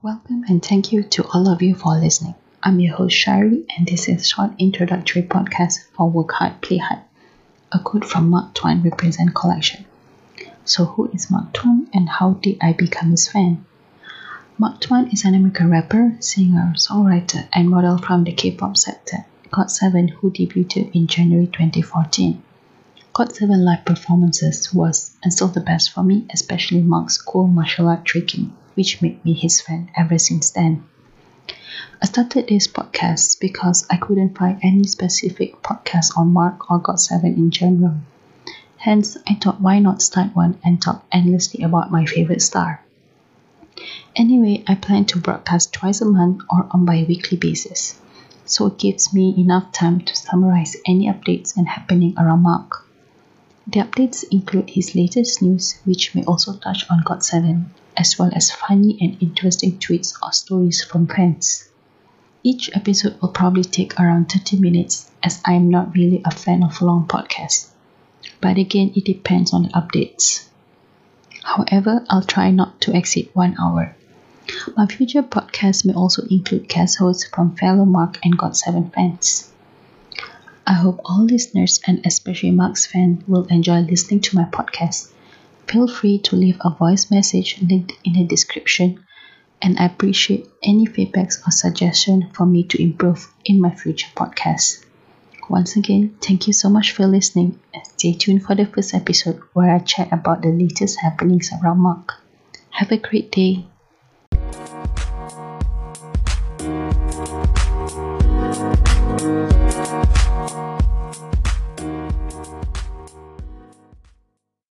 Welcome and thank you to all of you for listening. I'm your host Shari and this is short introductory podcast for Work Hard, Play Hard. A quote from Mark Tuan represent collection. So who is Mark Tuan and how did I become his fan? Mark Tuan is an American rapper, singer, songwriter and model from the K-pop sector, GOT7 who debuted in January 2014. GOT7 live performances was and still the best for me, especially Mark's cool martial art tricking which made me his fan ever since then. I started this podcast because I couldn't find any specific podcast on Mark or GOT7 in general. Hence, I thought why not start one and talk endlessly about my favorite star. Anyway, I plan to broadcast twice a month or on bi-weekly basis, so it gives me enough time to summarize any updates and happening around Mark. The updates include his latest news, which may also touch on GOT7, as well as funny and interesting tweets or stories from fans. Each episode will probably take around 30 minutes as I am not really a fan of long podcasts. But again, it depends on the updates. However, I'll try not to exceed one hour. My future podcasts may also include guest hosts from fellow Mark and GOT7 fans. I hope all listeners and especially Mark's fans will enjoy listening to my podcast Feel free to leave a voice message linked in the description and I appreciate any feedbacks or suggestions for me to improve in my future podcasts. Once again, thank you so much for listening and stay tuned for the first episode where I chat about the latest happenings around Mark. Have a great day.